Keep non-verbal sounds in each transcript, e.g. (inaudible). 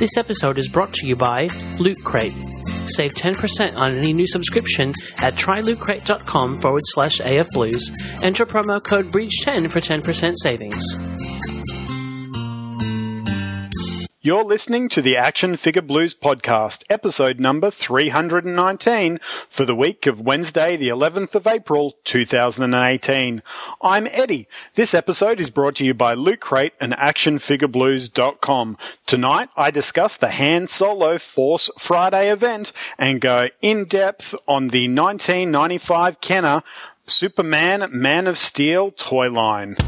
This episode is brought to you by Loot Crate. Save 10% on any new subscription at trylootcrate.com forward slash afblues. Enter promo code BREACH10 for 10% savings. You're listening to the Action Figure Blues podcast, episode number 319 for the week of Wednesday, the 11th of April, 2018. I'm Eddie. This episode is brought to you by Loot Crate and ActionFigureBlues.com. Tonight, I discuss the Han Solo Force Friday event and go in depth on the 1995 Kenner Superman Man of Steel toy line.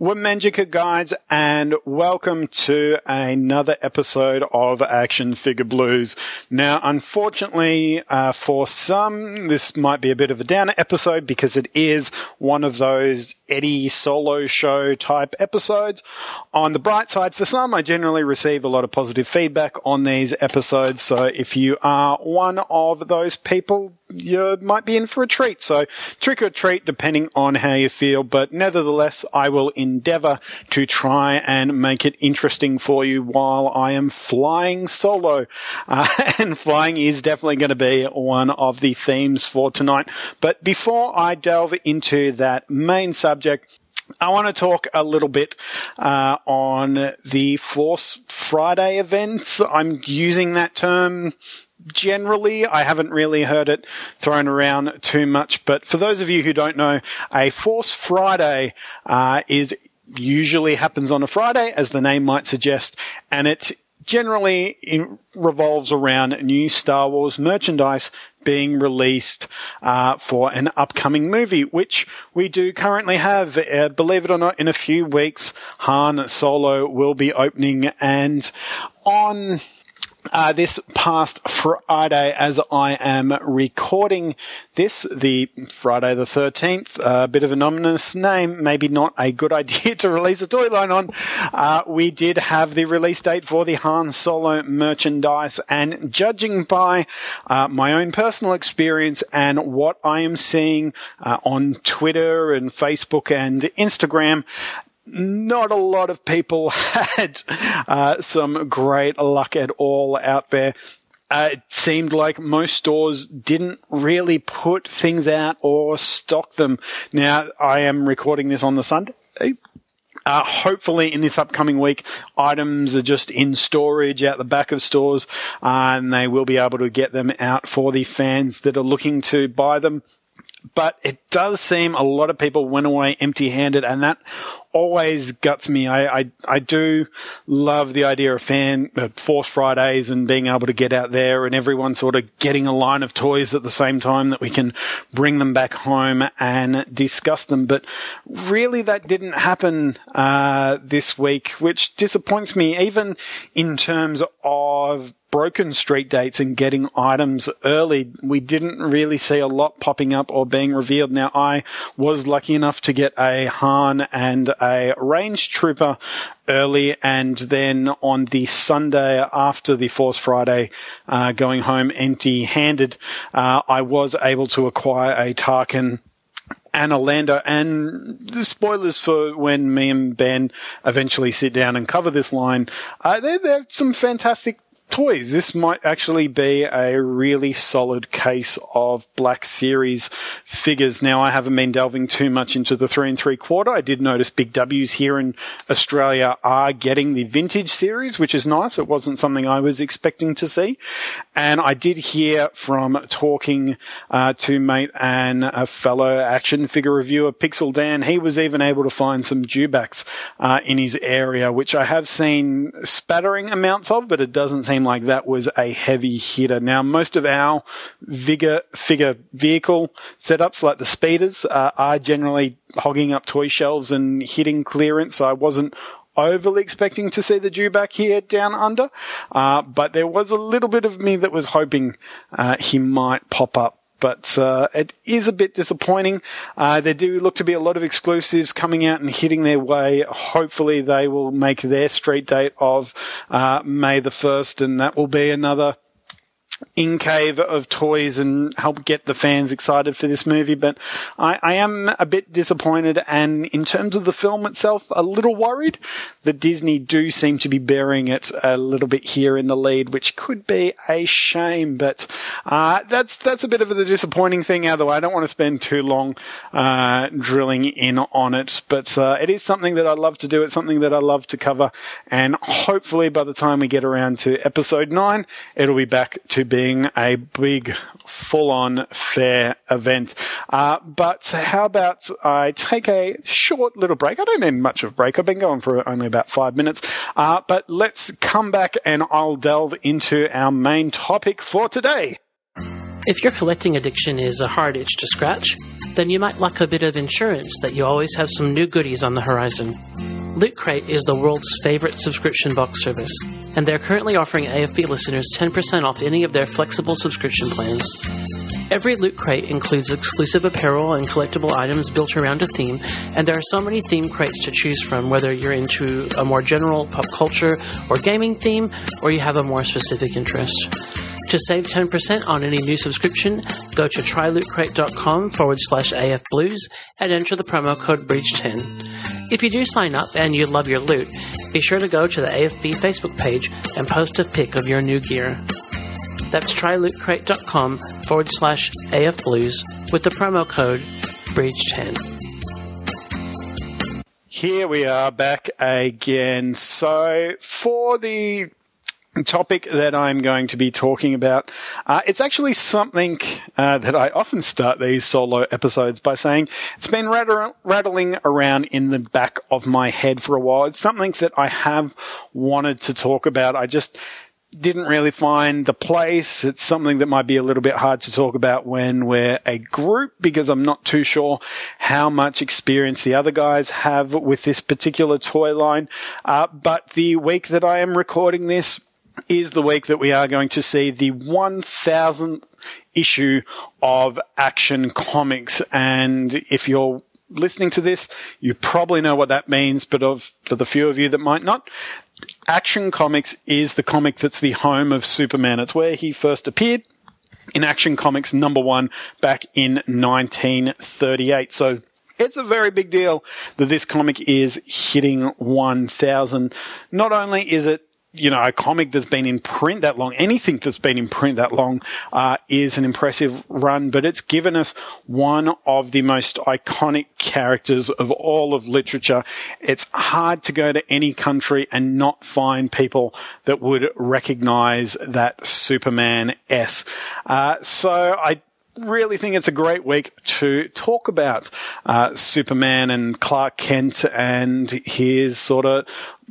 Womanjika guides and welcome to another episode of Action Figure Blues. Now, unfortunately, uh, for some, this might be a bit of a downer episode because it is one of those Eddie solo show type episodes. On the bright side, for some, I generally receive a lot of positive feedback on these episodes. So if you are one of those people, you might be in for a treat. So trick or treat depending on how you feel, but nevertheless, I will endeavor to try and make it interesting for you while I am flying solo. (laughs) Uh, and flying is definitely going to be one of the themes for tonight. But before I delve into that main subject, I want to talk a little bit uh, on the Force Friday events. I'm using that term generally. I haven't really heard it thrown around too much, but for those of you who don't know, a Force Friday uh, is usually happens on a Friday, as the name might suggest, and it generally revolves around new Star Wars merchandise being released uh, for an upcoming movie, which we do currently have. Uh, believe it or not, in a few weeks, Han Solo will be opening, and on uh, this past Friday, as I am recording this, the Friday the 13th, a uh, bit of an ominous name, maybe not a good (laughs) idea to release a toy line on. Uh, we did have the release date for the Han Solo merchandise, and judging by uh, my own personal experience and what I am seeing uh, on Twitter and Facebook and Instagram, not a lot of people (laughs) had uh, some great luck at all out there. Uh, it seemed like most stores didn't really put things out or stock them. Now, I am recording this on the Sunday. Uh, hopefully, in this upcoming week, items are just in storage out the back of stores, uh, and they will be able to get them out for the fans that are looking to buy them but it does seem a lot of people went away empty handed and that always guts me. I, I, I do love the idea of fan uh, Force Fridays and being able to get out there and everyone sort of getting a line of toys at the same time that we can bring them back home and discuss them. But really, that didn't happen uh, this week, which disappoints me, even in terms of broken street dates and getting items early. We didn't really see a lot popping up or being revealed. Now, I was lucky enough to get a Han and a range trooper early and then on the Sunday after the Force Friday, uh, going home empty handed, uh, I was able to acquire a Tarkin and a Lando, and the spoilers for when me and Ben eventually sit down and cover this line. Uh, they're, they're some fantastic toys. This might actually be a really solid case of Black Series figures. Now, I haven't been delving too much into the three and three quarter. I did notice Big W's here in Australia are getting the vintage series, which is nice. It wasn't something I was expecting to see. And I did hear from talking uh, to mate and a fellow action figure reviewer, Pixel Dan, he was even able to find some dewbacks uh, in his area, which I have seen spattering amounts of, but it doesn't seem like that was a heavy hitter. Now, most of our vigor figure vehicle setups, like the speeders, uh, are generally hogging up toy shelves and hitting clearance. So I wasn't overly expecting to see the dewback here down under, uh, but there was a little bit of me that was hoping uh, he might pop up but uh, it is a bit disappointing. Uh, there do look to be a lot of exclusives coming out and hitting their way. Hopefully, they will make their street date of uh, May the 1st, and that will be another in cave of toys and help get the fans excited for this movie. But I, I, am a bit disappointed, and in terms of the film itself, a little worried that Disney do seem to be bearing it a little bit here in the lead, which could be a shame. But uh, that's that's a bit of a disappointing thing. Either way, I don't want to spend too long uh, drilling in on it, but uh, it is something that I love to do. It's something that I love to cover, and hopefully by the time we get around to episode nine, it'll be back to being a big, full-on fair event. Uh, but how about I take a short little break? I don't need much of a break. I've been going for only about five minutes. Uh, but let's come back and I'll delve into our main topic for today. If your collecting addiction is a hard itch to scratch, then you might like a bit of insurance that you always have some new goodies on the horizon. Loot Crate is the world's favorite subscription box service, and they're currently offering AFB listeners 10% off any of their flexible subscription plans. Every Loot Crate includes exclusive apparel and collectible items built around a theme, and there are so many theme crates to choose from, whether you're into a more general pop culture or gaming theme, or you have a more specific interest. To save 10% on any new subscription, go to trylootcrate.com forward slash afblues and enter the promo code BREACH10. If you do sign up and you love your loot, be sure to go to the AFB Facebook page and post a pic of your new gear. That's trylootcrate.com forward slash AFBlues with the promo code BREACH10. Here we are back again. So for the topic that I'm going to be talking about. Uh, it's actually something uh, that I often start these solo episodes by saying it's been rattling around in the back of my head for a while. It's something that I have wanted to talk about. I just didn't really find the place. It's something that might be a little bit hard to talk about when we're a group because I'm not too sure how much experience the other guys have with this particular toy line. Uh, but the week that I am recording this, is the week that we are going to see the 1000th issue of Action Comics. And if you're listening to this, you probably know what that means, but of, for the few of you that might not, Action Comics is the comic that's the home of Superman. It's where he first appeared in Action Comics number one back in 1938. So it's a very big deal that this comic is hitting 1000. Not only is it you know, a comic that's been in print that long, anything that's been in print that long, uh, is an impressive run, but it's given us one of the most iconic characters of all of literature. It's hard to go to any country and not find people that would recognize that Superman S. Uh, so I really think it's a great week to talk about uh, Superman and Clark Kent and his sort of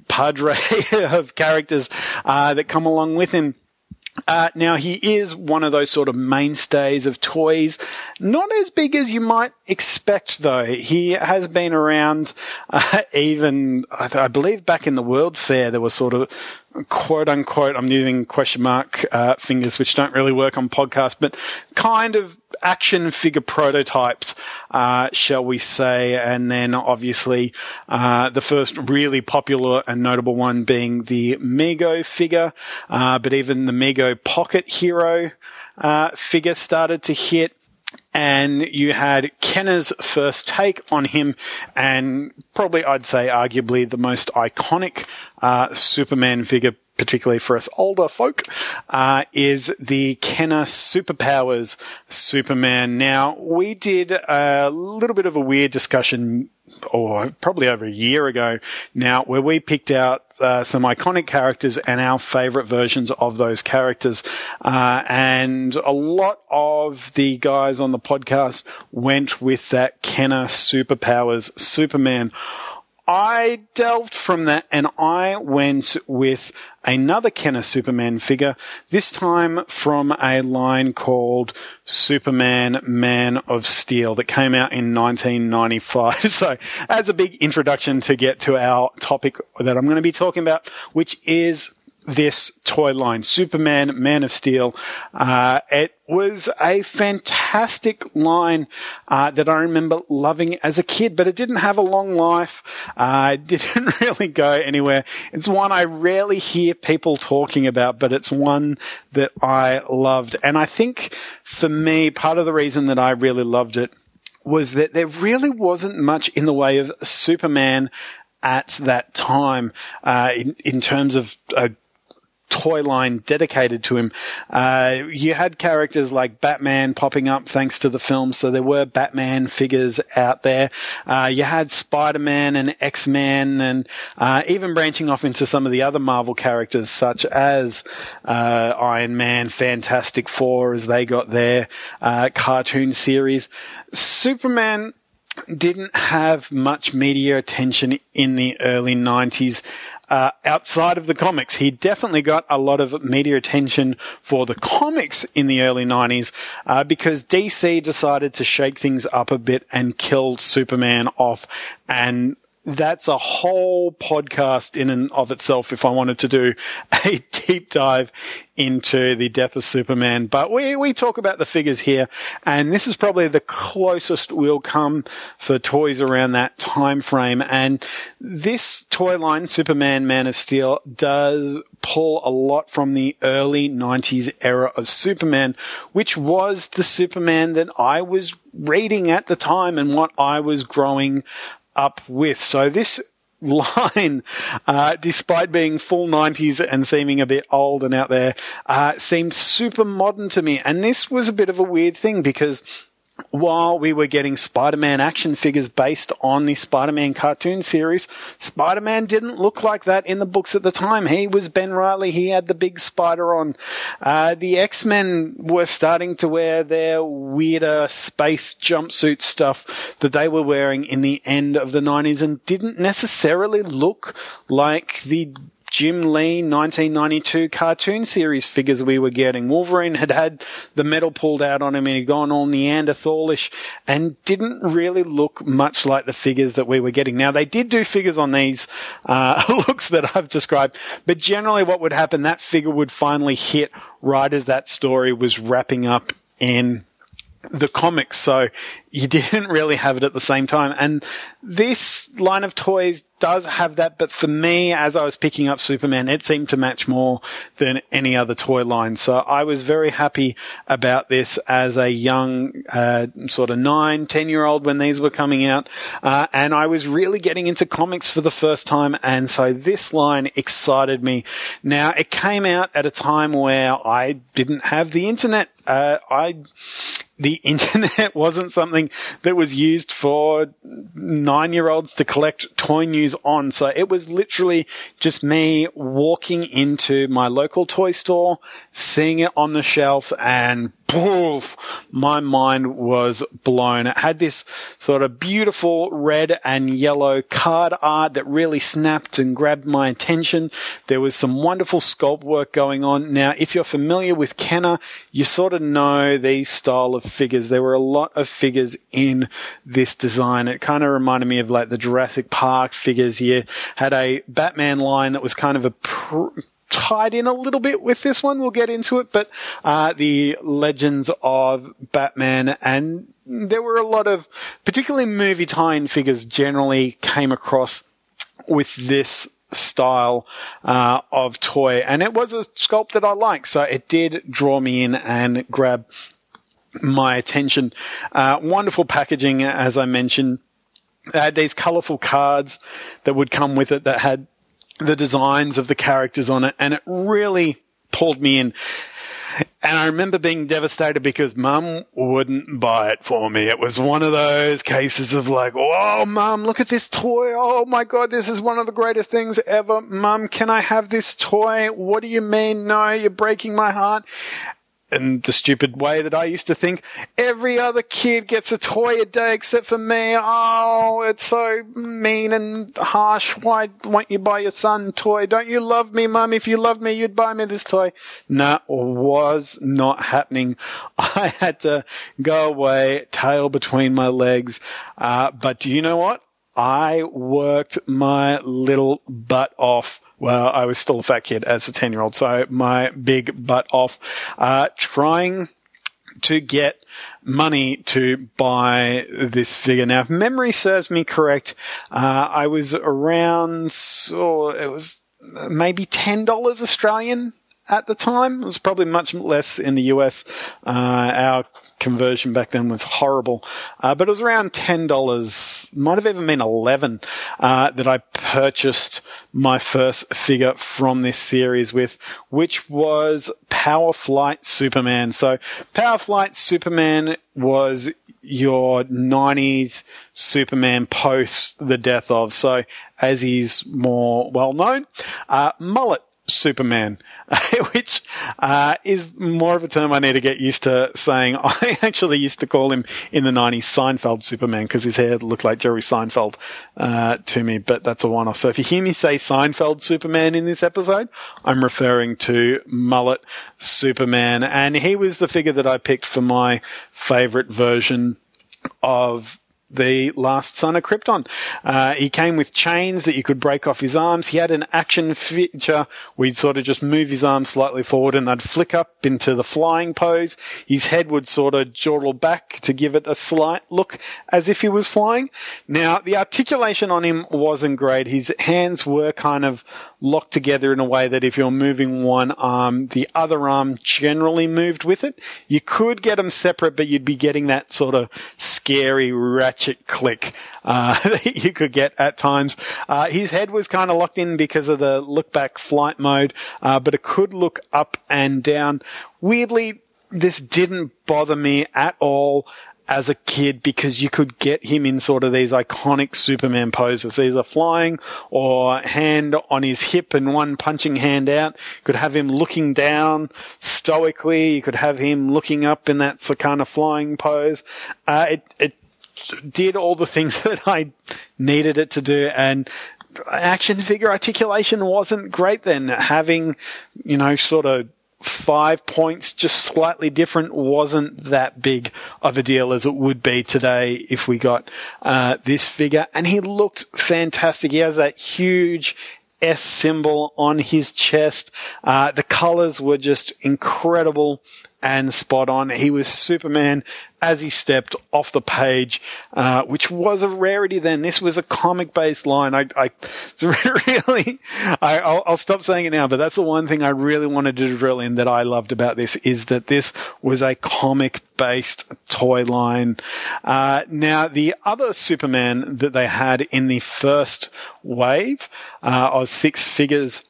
padre (laughs) of characters uh, that come along with him. Uh, now he is one of those sort of mainstays of toys. Not as big as you might expect though. He has been around, uh, even, I, th- I, believe back in the World's Fair there was sort of quote unquote, I'm using question mark uh, fingers, which don't really work on podcasts, but kind of action figure prototypes, uh, shall we say, and then obviously uh, the first really popular and notable one being the Mego figure, uh, but even the Mego Pocket Hero uh, figure started to hit and you had Kenner's first take on him, and probably I'd say arguably the most iconic uh, Superman figure, particularly for us older folk, uh, is the Kenner Superpowers Superman. Now, we did a little bit of a weird discussion or probably over a year ago now, where we picked out uh, some iconic characters and our favorite versions of those characters. Uh, and a lot of the guys on the podcast went with that Kenner Superpowers Superman. I delved from that and I went with another Kenner Superman figure, this time from a line called Superman Man of Steel that came out in 1995. (laughs) so as a big introduction to get to our topic that I'm going to be talking about, which is this toy line, Superman, Man of Steel. Uh, it was a fantastic line uh, that I remember loving as a kid, but it didn't have a long life. Uh, it (laughs) didn't really go anywhere. It's one I rarely hear people talking about, but it's one that I loved. And I think for me, part of the reason that I really loved it was that there really wasn't much in the way of Superman at that time uh, in, in terms of toy line dedicated to him. Uh, you had characters like Batman popping up thanks to the film, so there were Batman figures out there. Uh, you had Spider-Man and X-Men and uh, even branching off into some of the other Marvel characters such as uh, Iron Man, Fantastic Four as they got their uh, cartoon series. Superman didn't have much media attention in the early 90s uh, outside of the comics. He definitely got a lot of media attention for the comics in the early 90s uh, because DC decided to shake things up a bit and killed Superman off and that's a whole podcast in and of itself if I wanted to do (laughs) a deep dive into the death of Superman. But we, we talk about the figures here, and this is probably the closest we'll come for toys around that time frame. And this toy line, Superman Man of Steel, does pull a lot from the early 90s era of Superman, which was the Superman that I was reading at the time and what I was growing up with. So this line, uh, despite being full 90s and seeming a bit old and out there, uh, seemed super modern to me. And this was a bit of a weird thing because while we were getting Spider-Man action figures based on the Spider-Man cartoon series, Spider-Man didn't look like that in the books at the time. He was Ben Reilly. He had the big spider on. Uh, the X-Men were starting to wear their weirder space jumpsuit stuff that they were wearing in the end of the 90s and didn't necessarily look like the Jim Lee 1992 cartoon series figures we were getting. Wolverine had had the metal pulled out on him and he'd gone all Neanderthalish and didn't really look much like the figures that we were getting. Now they did do figures on these uh, (laughs) looks that I've described, but generally what would happen, that figure would finally hit right as that story was wrapping up in the comics, so you (laughs) didn't really have it at the same time. And this line of toys does have that, but for me, as I was picking up Superman, it seemed to match more than any other toy line. So I was very happy about this as a young, uh, sort of nine, ten year old when these were coming out. Uh, and I was really getting into comics for the first time. And so this line excited me. Now it came out at a time where I didn't have the internet. Uh, I, the (laughs) internet wasn't something that was used for nine year olds to collect toy news on. So it was literally just me walking into my local toy store, seeing it on the shelf and poof, my mind was blown. It had this sort of beautiful red and yellow card art that really snapped and grabbed my attention. There was some wonderful sculpt work going on. Now, if you're familiar with Kenner, you sort of know these style of figures. There were a lot of figures in this design. It kind of reminded me of like the Jurassic Park figures. You had a Batman line that was kind of a pr- tied in a little bit with this one. We'll get into it, but uh, the Legends of Batman and there were a lot of, particularly movie tie-in figures, generally came across with this style uh, of toy, and it was a sculpt that I liked, so it did draw me in and grab my attention. Uh, wonderful packaging, as I mentioned. Had these colourful cards that would come with it that had the designs of the characters on it, and it really pulled me in. And I remember being devastated because mum wouldn't buy it for me. It was one of those cases of like, oh, mum, look at this toy. Oh my God, this is one of the greatest things ever. Mum, can I have this toy? What do you mean? No, you're breaking my heart in the stupid way that I used to think every other kid gets a toy a day except for me. Oh, it's so mean and harsh. Why won't you buy your son a toy? Don't you love me, mum? If you love me, you'd buy me this toy. No, was not happening. (laughs) I had to go away, tail between my legs. Uh, but do you know what? I worked my little butt off. Well, I was still a fat kid as a 10 year old, so my big butt off, uh, trying to get money to buy this figure. Now, if memory serves me correct, uh, I was around, so it was maybe $10 Australian at the time. It was probably much less in the US. Uh, our conversion back then was horrible, uh, but it was around ten dollars, might have even been eleven, uh, that I purchased my first figure from this series with, which was Power Flight Superman. So Power Flight Superman was your 90s Superman post the death of. So as he's more well known, uh, mullet Superman, (laughs) which uh, is more of a term I need to get used to saying. (laughs) I actually used to call him in the 90s Seinfeld Superman because his hair looked like Jerry Seinfeld uh, to me, but that's a one off. So if you hear me say Seinfeld Superman in this episode, I'm referring to Mullet Superman. And he was the figure that I picked for my favorite version of the last son of Krypton. Uh, he came with chains that you could break off his arms. He had an action feature where you'd sort of just move his arms slightly forward and they'd flick up into the flying pose. His head would sort of jawtle back to give it a slight look as if he was flying. Now, the articulation on him wasn't great. His hands were kind of locked together in a way that if you're moving one arm, the other arm generally moved with it. You could get them separate, but you'd be getting that sort of scary ratchet click uh, (laughs) that you could get at times. Uh, his head was kind of locked in because of the look back flight mode, uh, but it could look up and down. Weirdly, this didn't bother me at all as a kid because you could get him in sort of these iconic Superman poses, either flying or hand on his hip and one punching hand out. You could have him looking down stoically. You could have him looking up in that kind of flying pose. Uh, it, it did all the (laughs) things that I needed it to do and action figure articulation wasn't great then. Having, you know, sort of five points just slightly different wasn't that big of a deal as it would be today if we got uh, this figure. And he looked fantastic. He has that huge S symbol on his chest. Uh, the colors were just incredible and spot on. He was Superman as he stepped off the page, uh, which was a rarity then. This was a comic based line. I, I it's (laughs) really, I, will I'll stop saying it now, but that's the one thing I really wanted to drill in that I loved about this is that this was a comic based toy line. Uh, now the other Superman that they had in the first wave, uh, of six figures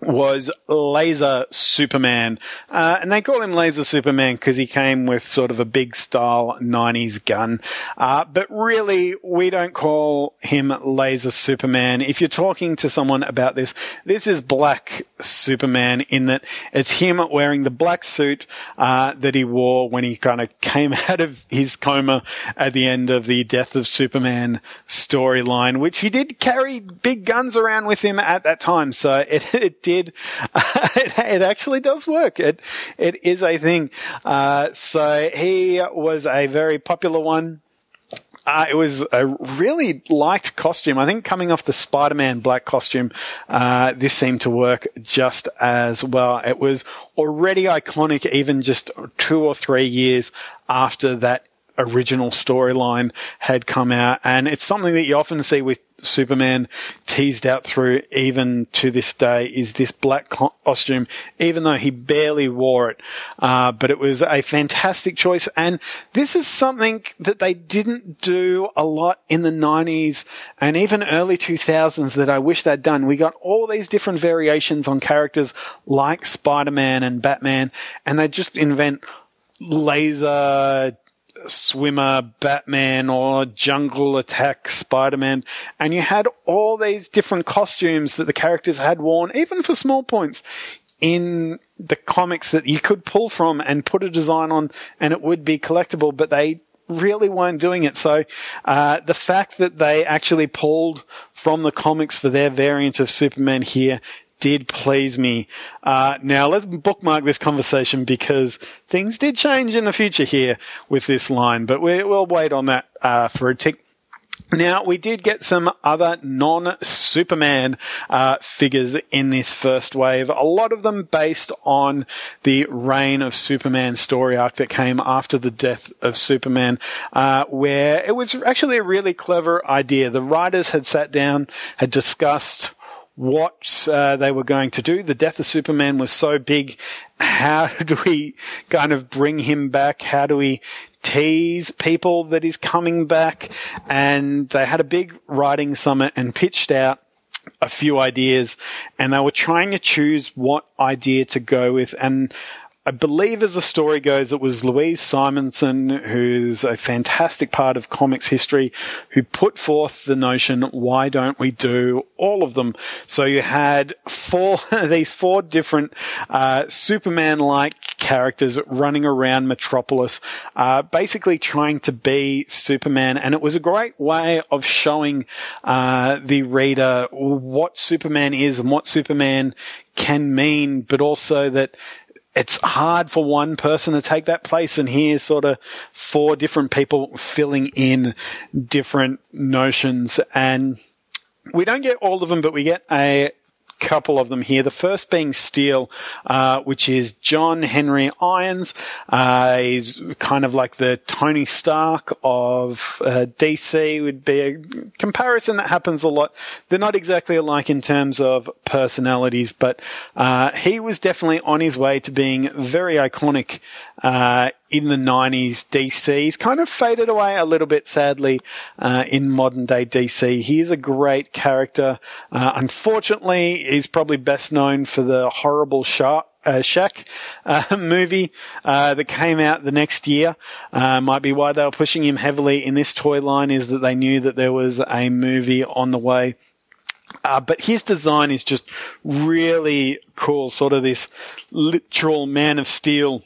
was Laser Superman. Uh, and they call him Laser Superman because he came with sort of a big style 90s gun. Uh, but really, we don't call him Laser Superman. If you're talking to someone about this, this is Black Superman in that it's him wearing the black suit uh, that he wore when he kind of came (laughs) out of his coma at the end of the Death of Superman storyline, which he did carry big guns around with him at that time. So it, it did. (laughs) it, actually does work. It it is a thing. Uh, so he was a very popular one. Uh, it was a really liked costume. I think coming off the Spider-Man black costume, uh, this seemed to work just as well. It was already iconic even just two or three years after that original storyline had come out. And it's something that you often see with Superman teased out through even to this day is this black costume, even though he barely wore it. Uh, but it was a fantastic choice. And this is something that they didn't do a lot in the 90s and even early 2000s that I wish they'd done. We got all these different variations on characters like Spider-Man and Batman and they just invent laser swimmer, Batman, or jungle attack Spider-Man, and you had all these different costumes that the characters had worn, even for small points, in the comics that you could pull from and put a design on, and it would be collectible, but they really weren't doing it. So uh, the fact that they actually pulled from the comics for their variant of Superman here did please me. Uh, now let's bookmark this conversation because things did change in the future here with this line, but we, will wait on that uh, for a tick. Now, we did get some other non Superman uh, figures in this first wave, a lot of them based on the reign of Superman story arc that came after the death of Superman, uh, where it was actually a really clever idea. The writers had sat down, had discussed what uh, they were going to do. The death of Superman was so big. How (laughs) do we kind of bring him back? How do we tease people that he's coming back? And they had a big writing summit and pitched out a few ideas and they were trying to choose what idea to go with. And I believe as the story goes, it was Louise Simonson, who's a fantastic part of comics history, who put forth the notion, why don't we do all of them? So you had four, (laughs) these four different, uh, Superman-like characters running around Metropolis, uh, basically trying to be Superman. And it was a great way of showing, uh, the reader what Superman is and what Superman can mean, but also that it's hard for one person to take that place and here's sort of four different people filling in different notions. And we don't get all of them, but we get a couple of them here. The first being Steel, uh, which is John Henry Irons. Uh, he's kind of like the Tony Stark of uh, DC. Would be a comparison that happens a lot. They're not exactly alike in terms of personalities, but uh, he was definitely on his way to being very iconic uh, in the 90s DC. He's kind of faded away a little bit, sadly, uh, in modern day DC. He is a great character. Uh, unfortunately, he's probably best known for the horrible shark. Uh, Shaq uh, (laughs) movie uh, that came out the next year. Uh, might be why they were pushing him heavily in this toy line is that they knew that there was a movie on the way. Uh, but his design is just really cool, sort of this literal Man of Steel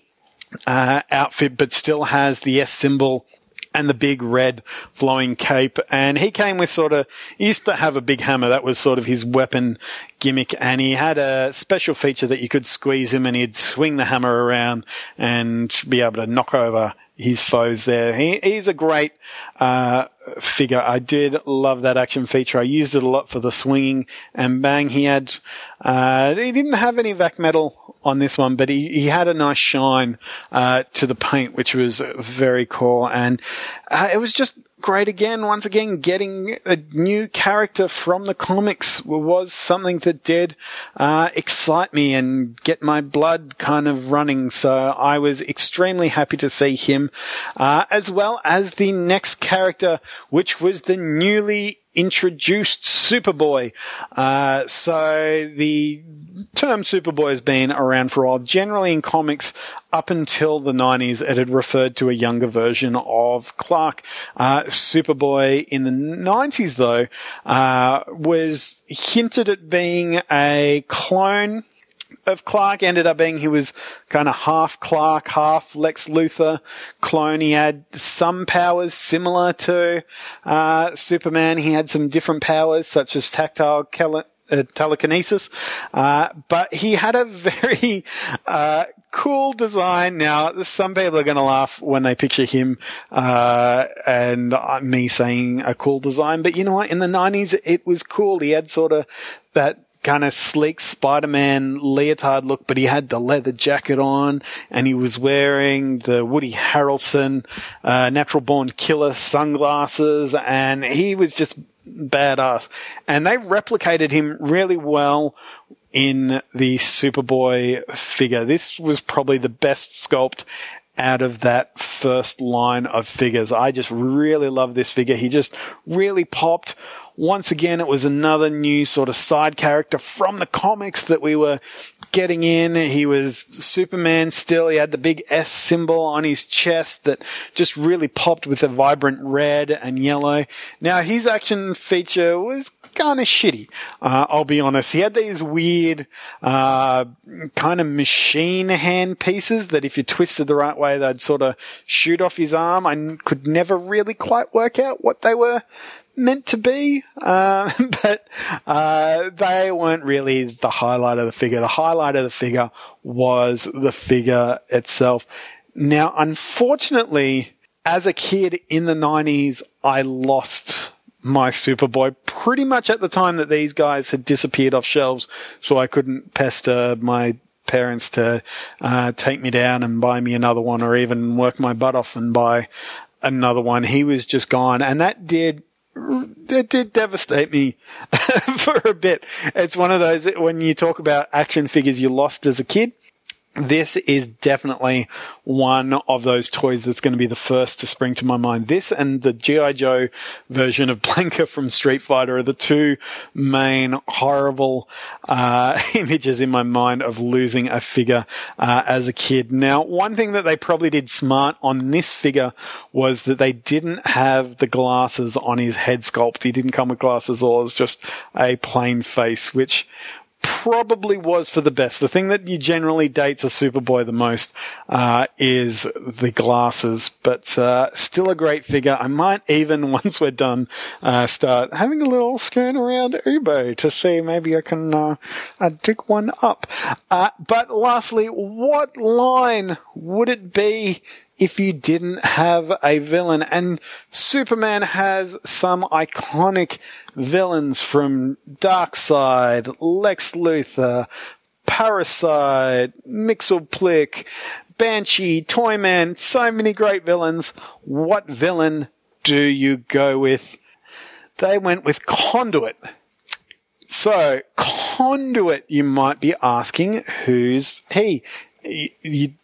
uh, outfit, but still has the S symbol and the big red flowing cape. And he came with sort of, he used to have a big hammer. That was sort of his weapon gimmick. And he had a special feature that you could squeeze him and he'd swing the hammer around and be able to knock over his foes there. He, he's a great uh, figure. I did love that action feature. I used it a lot for the swinging and bang. He had, uh, he didn't have any vac metal on this one, but he, he had a nice shine uh, to the paint, which was very cool. And uh, it was just great again. Once again, getting a new character from the comics was something that did uh, excite me and get my blood kind of running. So I was extremely happy to see him, uh, as well as the next character, which was the newly introduced Superboy. Uh, so the term Superboy has been around for a while. Generally in comics, up until the 90s, it had referred to a younger version of Clark. Uh, Superboy in the 90s, though, uh, was hinted at being a clone of Clark ended up being he was kind of half Clark, half Lex Luthor clone. He had some powers similar to uh, Superman. He had some different powers, such as tactile uh, telekinesis, uh, but he had a very uh, cool design. Now, some people are going to laugh when they picture him uh, and me saying a cool design, but you know what? In the 90s, it was cool. He had sort of that kind of sleek Spider-Man leotard look, but he had the leather jacket on and he was wearing the Woody Harrelson, uh, natural born killer sunglasses and he was just badass. And they replicated him really well in the Superboy figure. This was probably the best sculpt out of that first line of figures. I just really love this figure. He just really popped once again, it was another new sort of side character from the comics that we were getting in. He was Superman still. He had the big S symbol on his chest that just really popped with a vibrant red and yellow. Now, his action feature was kind of shitty. Uh, I'll be honest. He had these weird, uh, kind of machine hand pieces that if you twisted the right way, they'd sort of shoot off his arm. I could never really quite work out what they were meant to be, uh, (laughs) but uh, they weren't really the highlight of the figure. The highlight of the figure was the figure itself. Now, unfortunately, as a kid in the 90s, I lost my Superboy pretty much at the time that these guys had disappeared off shelves, so I couldn't pester my parents to uh, take me down and buy me another one or even work my butt off and buy another one. He was just gone, and that did that did devastate me (laughs) for a bit. It's one of those when you talk about action figures you lost as a kid this is definitely one of those toys that's going to be the first to spring to my mind. This and the G.I. Joe version of Blanka from Street Fighter are the two main horrible uh, (laughs) images in my mind of losing a figure uh, as a kid. Now, one thing that they probably did smart on this figure was that they didn't have the glasses on his head sculpt. He didn't come with glasses or it was just a plain face, which probably was for the best. The thing that you generally dates a Superboy the most uh, is the glasses, but uh, still a great figure. I might even, (laughs) once we're done, uh, start having a little scan around eBay to see maybe I can uh, uh, dig one up. Uh, but lastly, what line would it be if you didn't have a villain. And Superman has some iconic villains from Darkseid, Lex Luthor, Parasite, Mxyzptlk, Banshee, Toyman, so many great villains. What villain do you go with? They went with Conduit. So, Conduit, you might be asking, who's he? You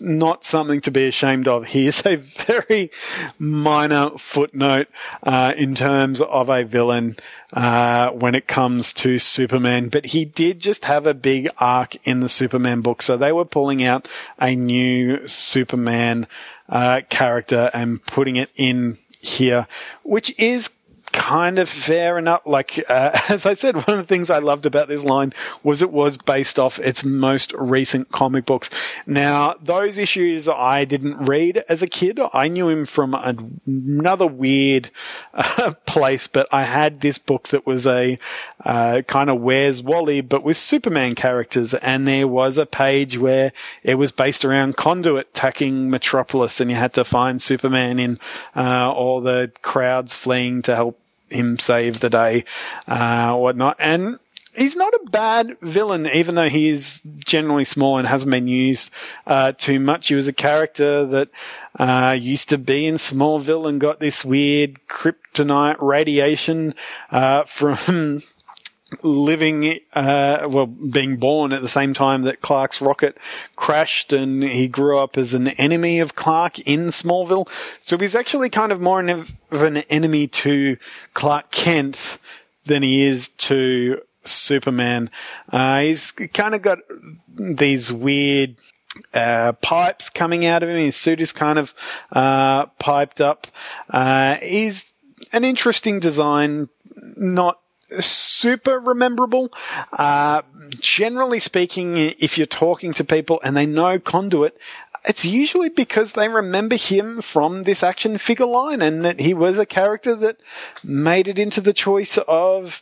not something to be ashamed of. He is a (laughs) very minor footnote uh, in terms of a villain uh, when it comes to Superman, but he did just have a big arc in the Superman book. So they were pulling out a new Superman uh, character and putting it in here, which is kind of fair enough. Like, uh, (laughs) as I said, one of the things I loved about this line was it was based off its most recent comic books. Now, those issues I didn't read as a kid. I knew him from another weird uh, (laughs) place, but I had this book that was a uh, kind of Where's Wally, but with Superman characters. And there was a page where it was based around Conduit attacking Metropolis, and you had to find Superman in uh, all the crowds fleeing to help him save the day, uh, whatnot. And he's not a bad villain, even though he is generally small and hasn't been used uh, too much. He was a character that uh, used to be in Smallville and got this weird kryptonite radiation uh, (laughs) from living, uh, well, being born at the same time that Clark's rocket crashed and he grew up as an enemy of Clark in Smallville. So he's actually kind of more of an enemy to Clark Kent than he is to Superman. Uh, he's kind of got these weird, uh, pipes coming out of him. His suit is kind of, uh, piped up. Uh, he's an interesting design, not super rememberable. Uh, generally speaking, if you're talking to people and they know Conduit, it's usually because they remember him from this action figure line and that he was a character that made it into the choice of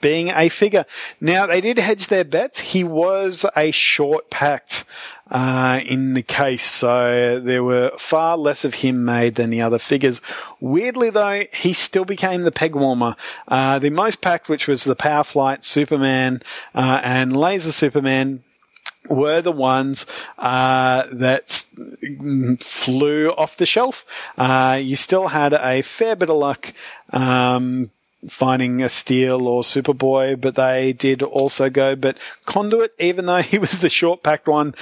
being a figure. Now, they did hedge their bets. He was a short packed uh, in the case, so there were far less of him made than the other figures. Weirdly, though, he still became the peg warmer. Uh, the most packed, which was the Power Flight Superman uh, and Laser Superman, were the ones uh, that flew off the shelf. Uh, you still had a fair bit of luck um, finding a Steel or Superboy, but they did also go. But Conduit, even though he was the short packed one,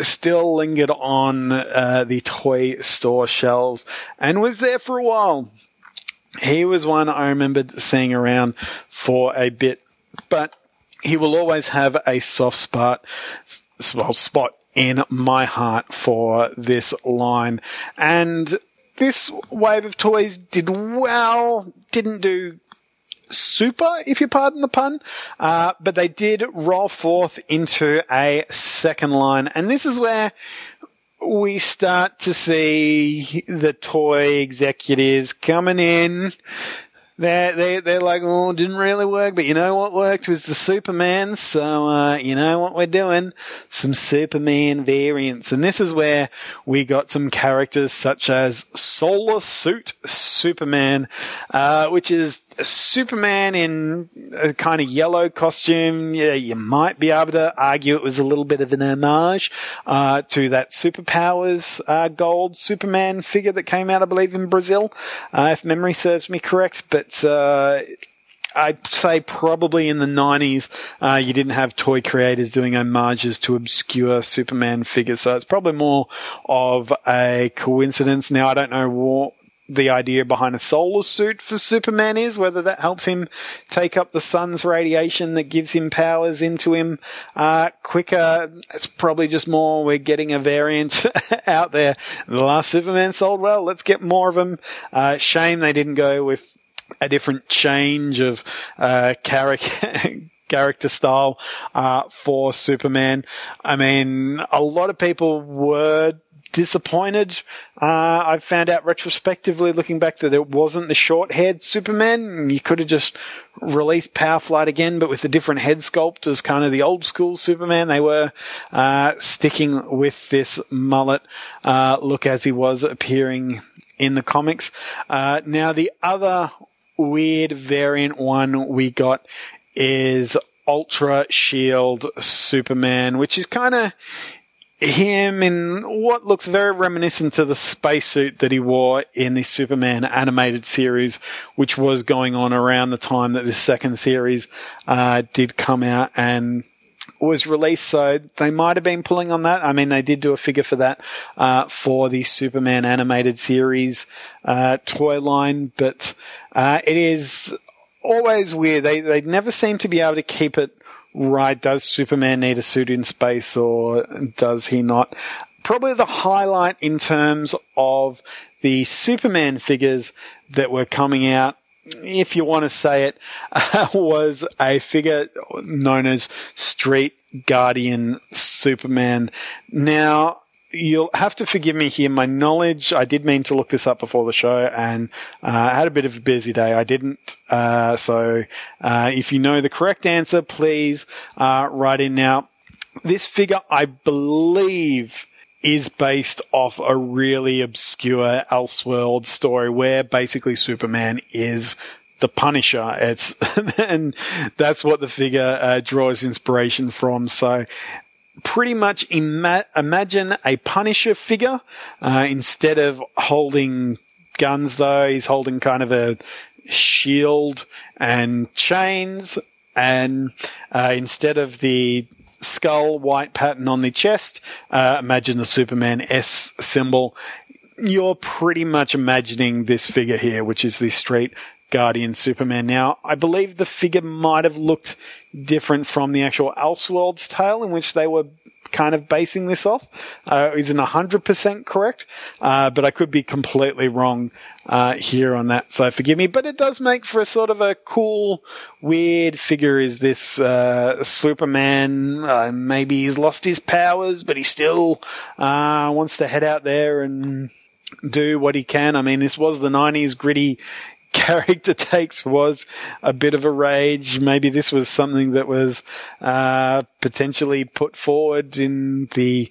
still lingered on uh, the toy store shelves and was there for a while. He was one I remembered seeing around for a bit, but he will always have a soft spot, well, spot in my heart for this line. And this wave of toys did well, didn't do super, if you pardon the pun. Uh, but they did roll forth into a second line. And this is where we start to see the toy executives coming in they're, they they're like, oh, it didn't really work, but you know what worked was the Superman, so, uh, you know what we're doing? Some Superman variants. And this is where we got some characters such as Solar Suit Superman, uh, which is Superman in a kind of yellow costume, yeah, you might be able to argue it was a little bit of an homage uh, to that Superpowers uh, gold Superman figure that came out, I believe, in Brazil, uh, if memory serves me correct. But uh, I'd say probably in the 90s, uh, you didn't have toy creators doing homages to obscure Superman figures. So it's probably more of a coincidence. Now, I don't know what the idea behind a solar suit for Superman is, whether that helps him take up the sun's radiation that gives him powers into him uh, quicker. It's probably just more we're getting a variant (laughs) out there. The last Superman sold well. Let's get more of them. Uh, shame they didn't go with a different change of uh, character. (laughs) character style uh, for Superman. I mean, a lot of people were disappointed. Uh, I found out retrospectively, looking back, that it wasn't the short-haired Superman. You could have just released Powerflight again, but with a different head sculpt as kind of the old school Superman. They were uh, sticking with this mullet uh, look as he was appearing in the comics. Uh, now, the other weird variant one we got is Ultra Shield Superman, which is kind of him in what looks very reminiscent to the spacesuit that he wore in the Superman animated series, which was going on around the time that this second series uh, did come out and was released. So they might have been pulling on that. I mean, they did do a figure for that uh, for the Superman animated series uh, toy line, but uh, it is always weird. They they never seem to be able to keep it right, does Superman need a suit in space or does he not? Probably the highlight in terms of the Superman figures that were coming out if you want to say it, (laughs) was a figure known as Street Guardian Superman. Now, you'll have to forgive me here. My knowledge, I did mean to look this up before the show and uh, I had a bit of a busy day. I didn't. Uh, so uh, if you know the correct answer, please uh, write in now. This figure, I believe, is based off a really obscure Elseworld story where basically Superman is the Punisher. It's (laughs) and that's what the figure uh, draws inspiration from. So pretty much ima- imagine a Punisher figure. Uh, instead of holding guns, though, he's holding kind of a shield and chains. And uh, instead of the skull white pattern on the chest, uh, imagine the Superman S symbol. You're pretty much imagining this figure here, which is the Street Guardian Superman. Now, I believe the figure might have looked different from the actual Elseworlds tale in which they were kind of basing this off. Uh, isn't 100% correct, uh, but I could be completely wrong uh, here on that, so forgive me. But it does make for a sort of a cool, weird figure is this uh, Superman. Uh, maybe he's lost his powers, but he still uh, wants to head out there and do what he can. I mean, this was the 90s gritty character takes was a bit of a rage. Maybe this was something that was uh, potentially put forward in the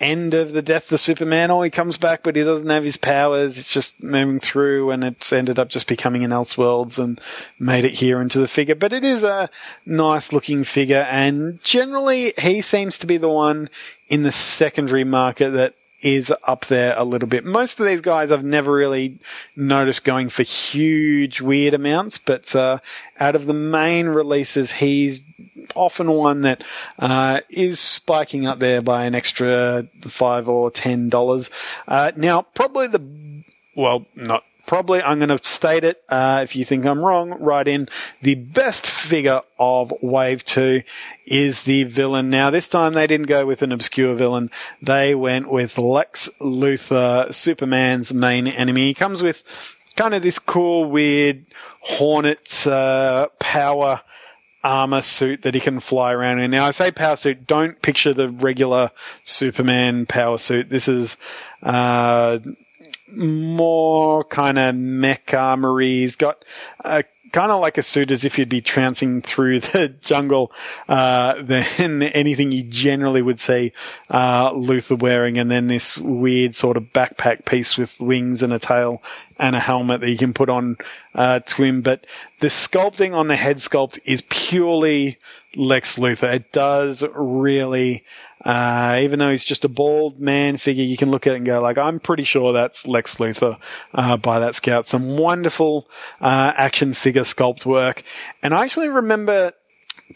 end of the death of Superman. Oh, he comes back, but he doesn't have his powers. It's just moving through, and it's ended up just becoming an Elseworlds and made it here into the figure. But it is a nice looking figure, and generally he seems to be the one in the secondary market that is up there a little bit. Most of these guys I've never really noticed going for huge weird amounts, but uh, out of the main releases, he's often one that uh, is spiking up there by an extra five or ten dollars. Uh, now, probably the well, not probably I'm going to state it. Uh, if you think I'm wrong, write in. The best figure of Wave 2 is the villain. Now, this time they didn't go with an obscure villain. They went with Lex Luthor, Superman's main enemy. He comes with kind of this cool, weird Hornet uh, power armor suit that he can fly around in. Now, I say power suit, don't picture the regular Superman power suit. This is uh, more kind of mech armory. He's got a kind of like a suit as if you'd be trouncing through the (laughs) jungle uh, than anything you generally would see uh, Luthor wearing, and then this weird sort of backpack piece with wings and a tail and a helmet that you can put on uh, to him. But the sculpting on the head sculpt is purely Lex Luthor. It does really uh, even though he's just a bald man figure, you can look at it and go like, I'm pretty sure that's Lex Luthor uh, by that scout. Some wonderful uh, action figure sculpt work, and I actually remember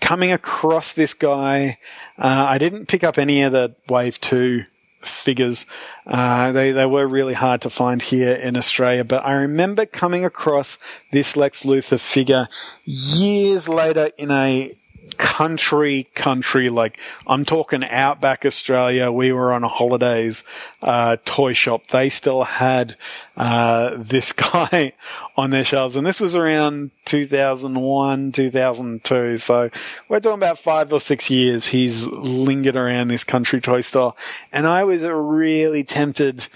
coming across this guy. Uh, I didn't pick up any of the Wave Two figures. Uh, they they were really hard to find here in Australia, but I remember coming across this Lex Luthor figure years later in a country country like I'm talking outback Australia. We were on a holidays uh, toy shop. They still had uh, this (laughs) guy on their shelves. And this was around 2001 2002 so we're talking about 5 or 6 years he's lingered around this country toy store. And I was really tempted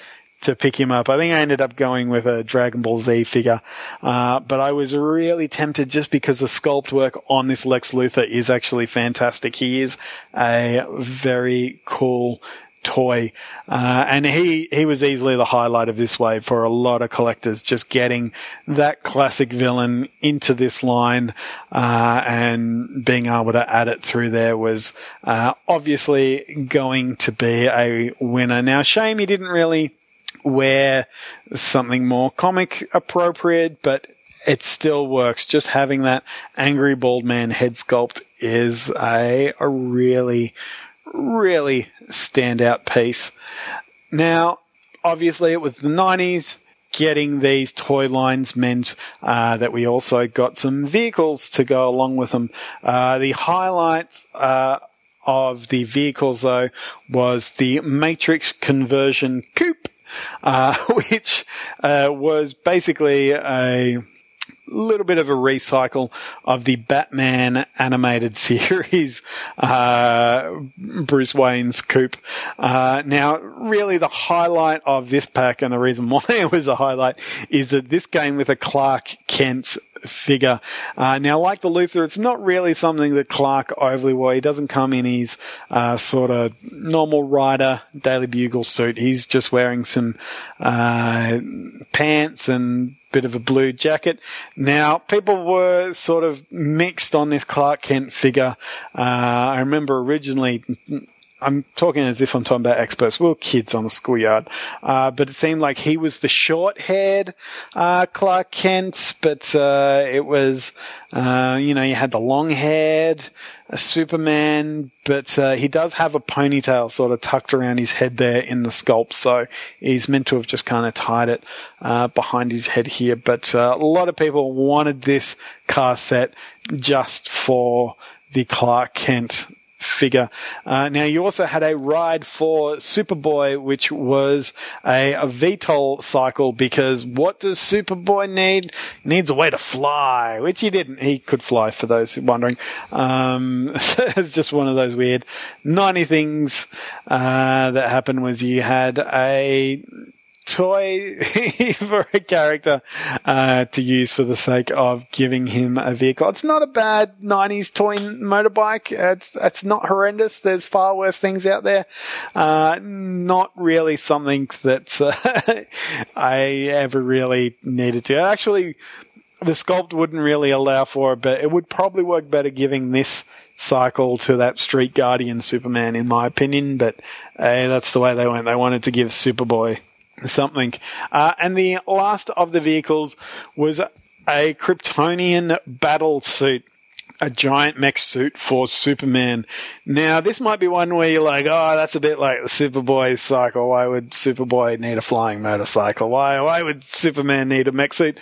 to pick him up. I think I ended up going with a Dragon Ball Z figure, uh, but I was really tempted just because the sculpt work on this Lex Luthor is actually fantastic. He is a very cool toy. Uh, and he, he was easily the highlight of this wave for a lot of collectors, just getting that classic villain into this line, uh, and being able to add it through there was, uh, obviously going to be a winner. Now, shame he didn't really wear something more comic appropriate, but it still works. Just having that angry bald man head sculpt is a, a really, really standout piece. Now, obviously it was the 90s. Getting these toy lines meant uh, that we also got some vehicles to go along with them. Uh, the highlights uh, of the vehicles, though, was the Matrix conversion coupe uh, (laughs) which uh, was basically a little bit of a recycle of the Batman animated (laughs) series, uh, Bruce Wayne's coupe. Uh, now, really the highlight of this pack and the reason (laughs) why it was a highlight is that this game with a Clark Kent figure. Uh, now, like the Luthor, it's not really something that Clark overly wore. He doesn't come in his uh, sort of normal rider Daily Bugle suit. He's just wearing some uh, pants and bit of a blue jacket. Now, people were sort of mixed on this Clark Kent figure. Uh, I remember originally I'm talking as if I'm talking about experts. We were kids on the schoolyard, uh, but it seemed like he was the short-haired uh, Clark Kent, but uh, it was, uh, you know, you had the long-haired Superman, but uh, he does have a ponytail sort of tucked around his head there in the sculpt, so he's meant to have just kind of tied it uh, behind his head here. But a lot of people wanted this car set just for the Clark Kent figure. Uh, now you also had a ride for Superboy, which was a, a VTOL cycle because what does Superboy need? Needs a way to fly, which he didn't. He could fly for those wondering. Um, so (laughs) it's just one of those weird 90 things, uh, that happened was you had a toy (laughs) for a character uh, to use for the sake of giving him a vehicle. It's not a bad 90s toy motorbike. It's, it's not horrendous. There's far worse things out there. Uh, not really something that (laughs) uh, I ever really needed to. Actually, the sculpt wouldn't really allow for it, but it would probably work better giving this cycle to that Street Guardian Superman, in my opinion. But hey, that's the way they went. They wanted to give Superboy something. Uh, and the last of the vehicles was a Kryptonian battle suit. A giant mech suit for Superman. Now, this might be one where you're like, oh, that's a bit like the Superboy cycle. Why would Superboy need a flying motorcycle? Why, why would Superman need a mech suit?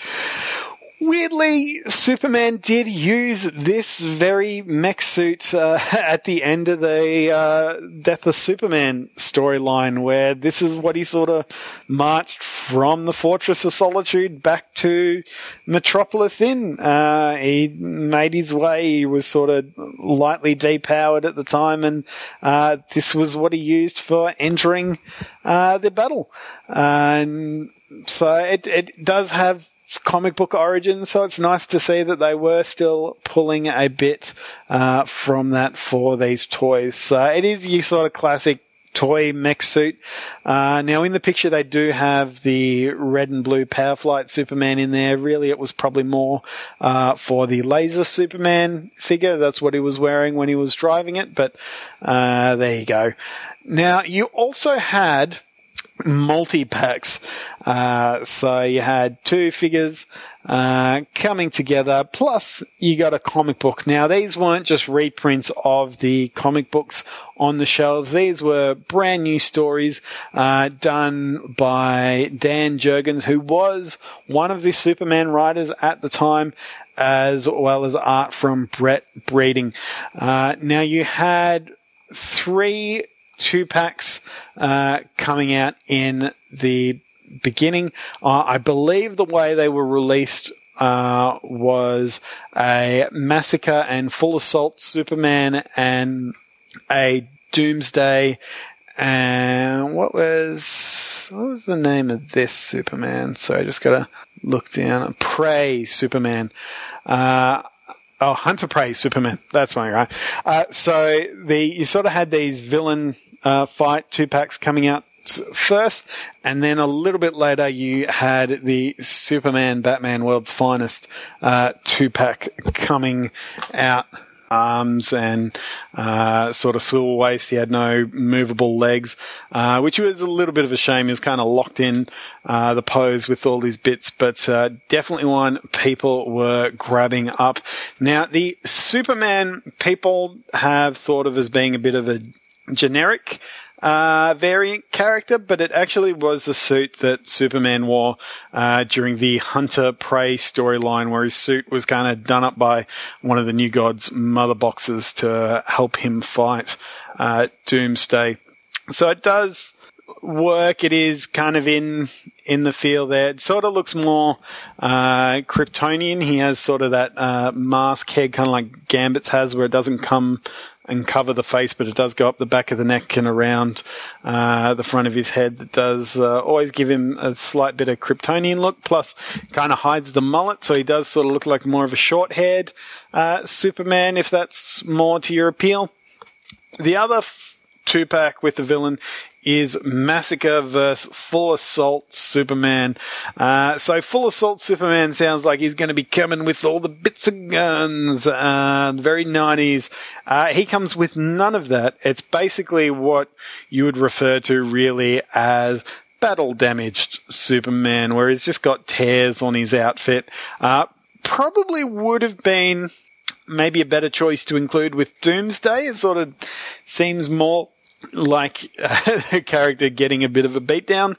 Weirdly, Superman did use this very mech suit uh, (laughs) at the end of the uh, Death of Superman storyline, where this is what he sort of marched from the Fortress of Solitude back to Metropolis in. Uh, he made his way. He was sort of lightly depowered at the time, and uh, this was what he used for entering uh, the battle. and so it, it does have comic book origins, so it's nice to see that they were still pulling a bit uh, from that for these toys. So it is your sort of classic toy mech suit. Uh, now in the picture they do have the red and blue Powerflight Superman in there. Really it was probably more uh, for the laser Superman figure. That's what he was wearing when he was driving it, but uh, there you go. Now you also had multi packs. Uh, so you had two figures uh, coming together, plus you got a comic book. Now these weren't just reprints of the comic books on the shelves. These were brand new stories uh, done by Dan Jurgens, who was one of the Superman writers at the time. As well as art from Brett Breeding. Uh, now you had three two packs uh, coming out in the beginning. Uh, I believe the way they were released uh, was a Massacre and Full Assault Superman and a Doomsday. And what was what was the name of this Superman? So I just gotta look down. Prey Superman. Uh, oh, Hunter Prey Superman. That's one, right? Uh, so the you sort of had these villain uh, fight, two packs coming out first, and then a little bit later you had the Superman Batman World's Finest uh, two pack coming out. Arms and uh, sort of swivel waist. He had no movable legs, uh, which was a little bit of a shame. He was kind of locked in uh, the pose with all these bits, but uh, definitely one people were grabbing up. Now, the Superman people have thought of as being a bit of a generic uh, variant character, but it actually was the suit that Superman wore uh, during the Hunter Prey storyline, where his suit was kind of done up by one of the New Gods mother boxes to help him fight uh, Doomsday. So it does work. It is kind of in in the feel there. It sort of looks more uh, Kryptonian. He has sort of that uh, mask head, kind of like Gambit's has, where it doesn't come and cover the face, but it does go up the back of the neck and around uh, the front of his head. That does uh, always give him a slight bit of Kryptonian look. Plus, kind of hides the mullet, so he does sort of look like more of a short-haired uh, Superman, if that's more to your appeal. The other f- two pack with the villain is Massacre vs. Full Assault Superman. Uh, so Full Assault Superman sounds like he's going to be coming with all the bits of guns, uh, very 90s. Uh, he comes with none of that. It's basically what you would refer to really as battle damaged Superman, where he's just got tears on his outfit. Uh, probably would have been maybe a better choice to include with Doomsday. It sort of seems more like (laughs) a character getting a bit of a beatdown.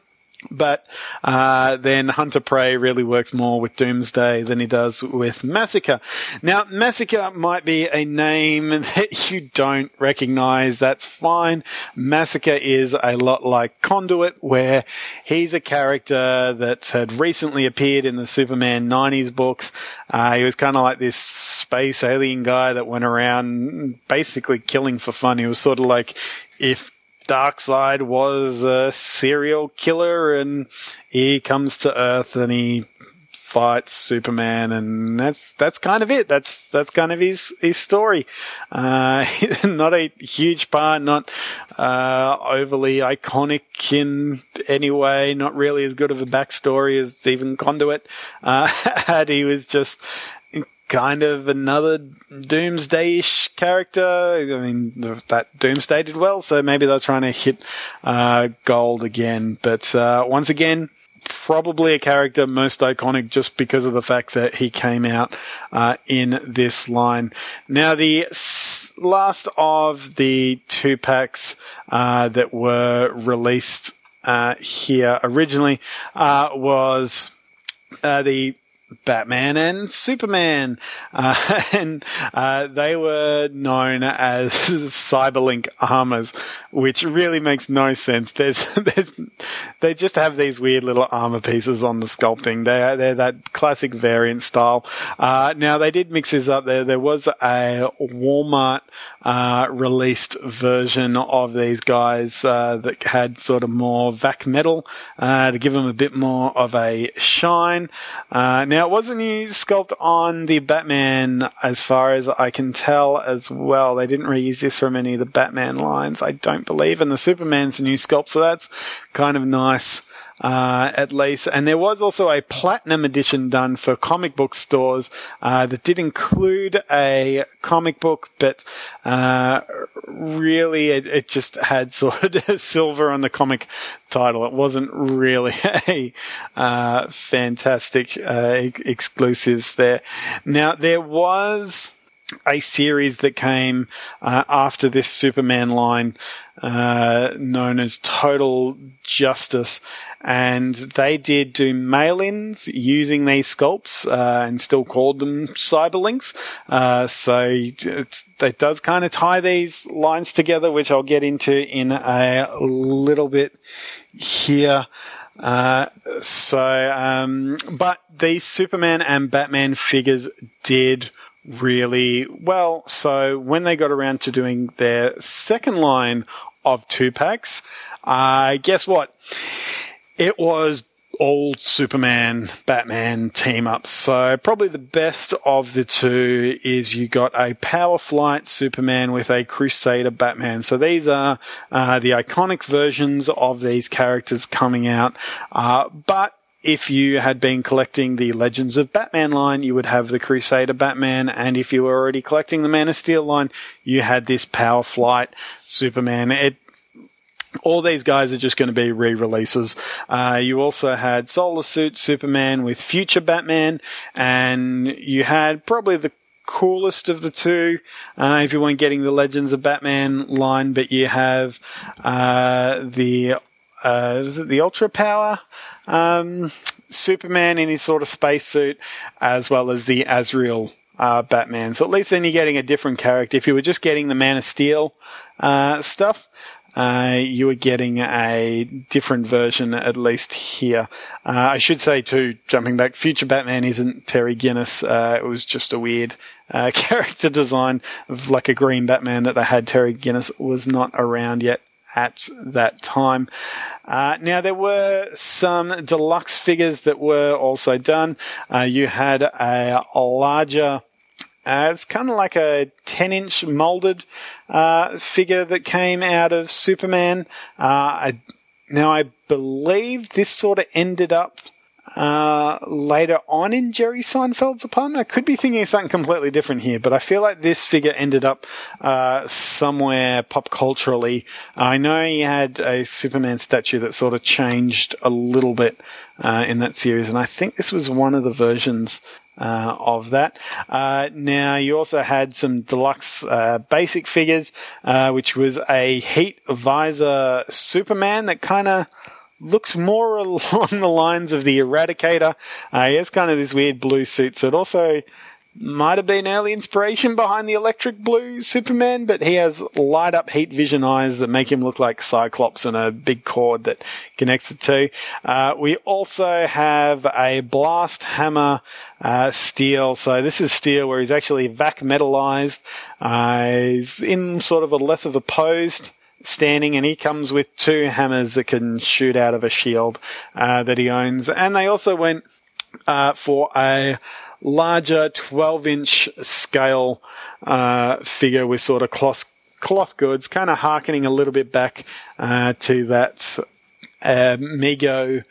But uh, then Hunter Prey really works more with Doomsday than he does with Massacre. Now, Massacre might be a name (laughs) that you don't recognize. That's fine. Massacre is a lot like Conduit, where he's a character that had recently appeared in the Superman 90s books. Uh, he was kind of like this space alien guy that went around basically killing for fun. He was sort of like if Darkseid was a serial killer and he comes to Earth and he fights Superman, and that's that's kind of it. That's that's kind of his his story. Uh, (laughs) not a huge part, not uh, overly iconic in any way. Not really as good of a backstory as even Conduit uh, (laughs) had. He was just kind of another Doomsday-ish character. I mean, that Doomsday did well, so maybe they're trying to hit uh, gold again. But uh, once again, probably a character most iconic just because of the fact that he came out uh, in this line. Now, the last of the two packs uh, that were released uh, here originally uh, was the Batman and Superman, uh, (laughs) and uh, they were known as (laughs) Cyberlink armors, which really makes no sense. There's, (laughs) there's, they just have these weird little armor pieces on the sculpting. They're they're that classic variant style. Uh, now they did mix this up. There there was a Walmart uh, released version of these guys uh, that had sort of more vac metal uh, to give them a bit more of a shine. Uh, now, it was a new sculpt on the Batman, as far as I can tell, as well. They didn't reuse this from any of the Batman lines, I don't believe, and the Superman's a new sculpt, so that's kind of nice uh, at least. And there was also a platinum edition done for comic book stores uh, that did include a comic book, but uh, really it, it, just had sort of (laughs) silver on the comic title. It wasn't really (laughs) a uh, fantastic uh, exclusives there. Now there was a series that came uh, after this Superman line, uh, known as Total Justice, and they did do mail-ins using these sculpts uh, and still called them cyberlinks. Uh, so it, it does kind of tie these lines together, which I'll get into in a little bit here. Uh, so, um, but these Superman and Batman figures did really well. So when they got around to doing their second line of two packs, uh, guess what? It was old Superman, Batman team ups. So probably the best of the two is you got a Power Flight Superman with a Crusader Batman. So these are uh, the iconic versions of these characters coming out. Uh, but if you had been collecting the Legends of Batman line, you would have the Crusader Batman, and if you were already collecting the Man of Steel line, you had this Power Flight Superman. It all these guys are just going to be re-releases. Uh, you also had Solar Suit Superman with Future Batman, and you had probably the coolest of the two uh, if you weren't getting the Legends of Batman line, but you have uh, the uh, is it the Ultra Power um, Superman in his sort of spacesuit, as well as the Azrael uh, Batman. So at least then you're getting a different character. If you were just getting the Man of Steel uh, stuff, uh, you were getting a different version at least here. Uh, I should say too, jumping back, Future Batman isn't Terry Guinness. Uh, it was just a weird uh, (laughs) character design of like a green Batman that they had. Terry Guinness was not around yet at that time. Uh, now there were some deluxe figures that were also done. Uh, you had a, a larger. Uh, it's kind of like a 10 inch molded uh, figure that came out of Superman. Uh, I, now I believe this sort of ended up uh, later on in Jerry Seinfeld's apartment. I could be thinking of something completely different here, but I feel like this figure ended up uh, somewhere pop culturally. I know he had a Superman statue that sort of changed a little bit uh, in that series, and I think this was one of the versions uh, of that. Uh, now you also had some deluxe uh, basic figures, uh, which was a heat visor Superman that kind of looks more (laughs) along the lines of the Eradicator. Uh, he has kind of this weird blue suit, so it also might have been early inspiration behind the electric blue Superman, but he has light up heat vision eyes that make him look like Cyclops and a big cord that connects the two. Uh, we also have a blast hammer uh, steel. So this is steel where he's actually vac metalized. Uh, he's in sort of a less of a posed standing, and he comes with two hammers that can shoot out of a shield uh, that he owns. And they also went uh, for a larger 12 inch scale uh, figure with sort of cloth cloth goods, kind of harkening a little bit back uh, to that uh, Mego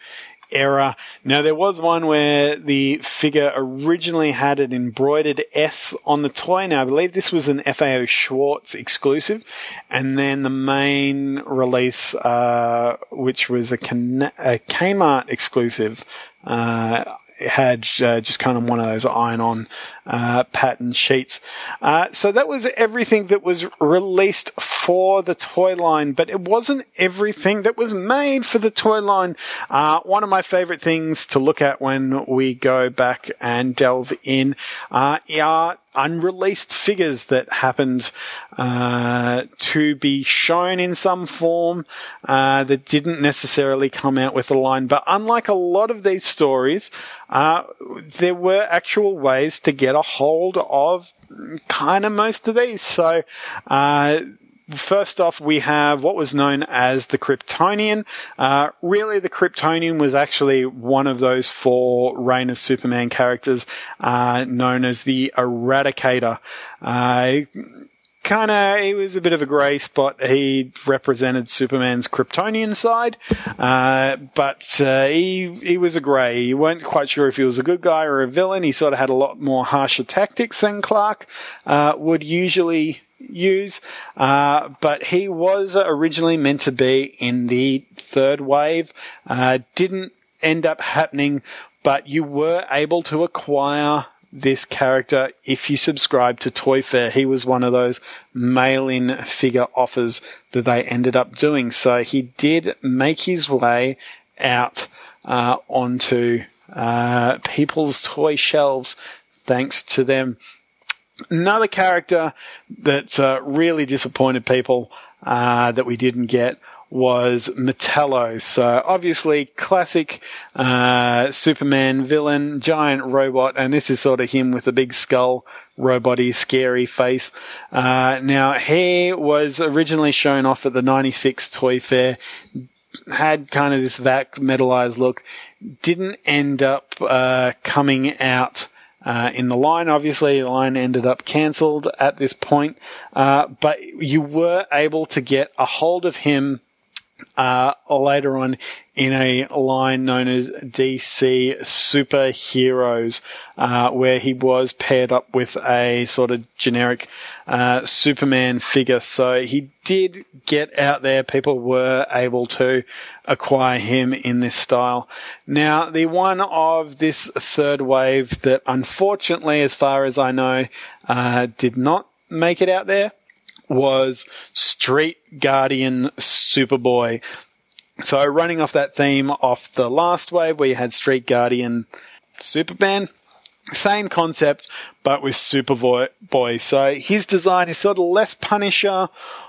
era. Now there was one where the figure originally had an embroidered S on the toy. Now I believe this was an FAO Schwarz exclusive, and then the main release, uh, which was a, a Kmart exclusive, uh, had uh, just kind of one of those iron-on uh, pattern sheets. Uh, so that was everything that was released for the toy line, but it wasn't everything that was made for the toy line. Uh, one of my favorite things to look at when we go back and delve in uh, are unreleased figures that happened uh, to be shown in some form uh, that didn't necessarily come out with a line. But unlike a lot of these stories, uh, there were actual ways to get a hold of kind of most of these. So uh, first off, we have what was known as the Kryptonian. Uh, really, the Kryptonian was actually one of those four Reign of Superman characters uh, known as the Eradicator. Kind of, he was a bit of a grey spot. He represented Superman's Kryptonian side, uh, but uh, he he was a grey. You weren't quite sure if he was a good guy or a villain. He sort of had a lot more harsher tactics than Clark uh, would usually use. Uh, but he was originally meant to be in the third wave. Uh, didn't end up happening, but you were able to acquire this character if you subscribe to ToyFare. He was one of those mail-in figure offers that they ended up doing. So he did make his way out uh, onto uh, people's toy shelves thanks to them Another character that uh, really disappointed people uh, that we didn't get was Metallo. So obviously classic uh, Superman villain, giant robot, and this is sort of him with a big skull, roboty, scary face. Uh, now he was originally shown off at the '96 Toy Fair. Had kind of this vac metalized look, didn't end up uh, coming out uh, in the line. Obviously, the line ended up cancelled at this point, uh, but you were able to get a hold of him uh, later on in a line known as DC Superheroes, uh, where he was paired up with a sort of generic uh, Superman figure. So he did get out there. People were able to acquire him in this style. Now, the one of this third wave that unfortunately, as far as I know, uh, did not make it out there was Street Guardian Superboy. So running off that theme off the last wave where you had Street Guardian Superman, same concept, but with Superboy. So his design is sort of less Punisher,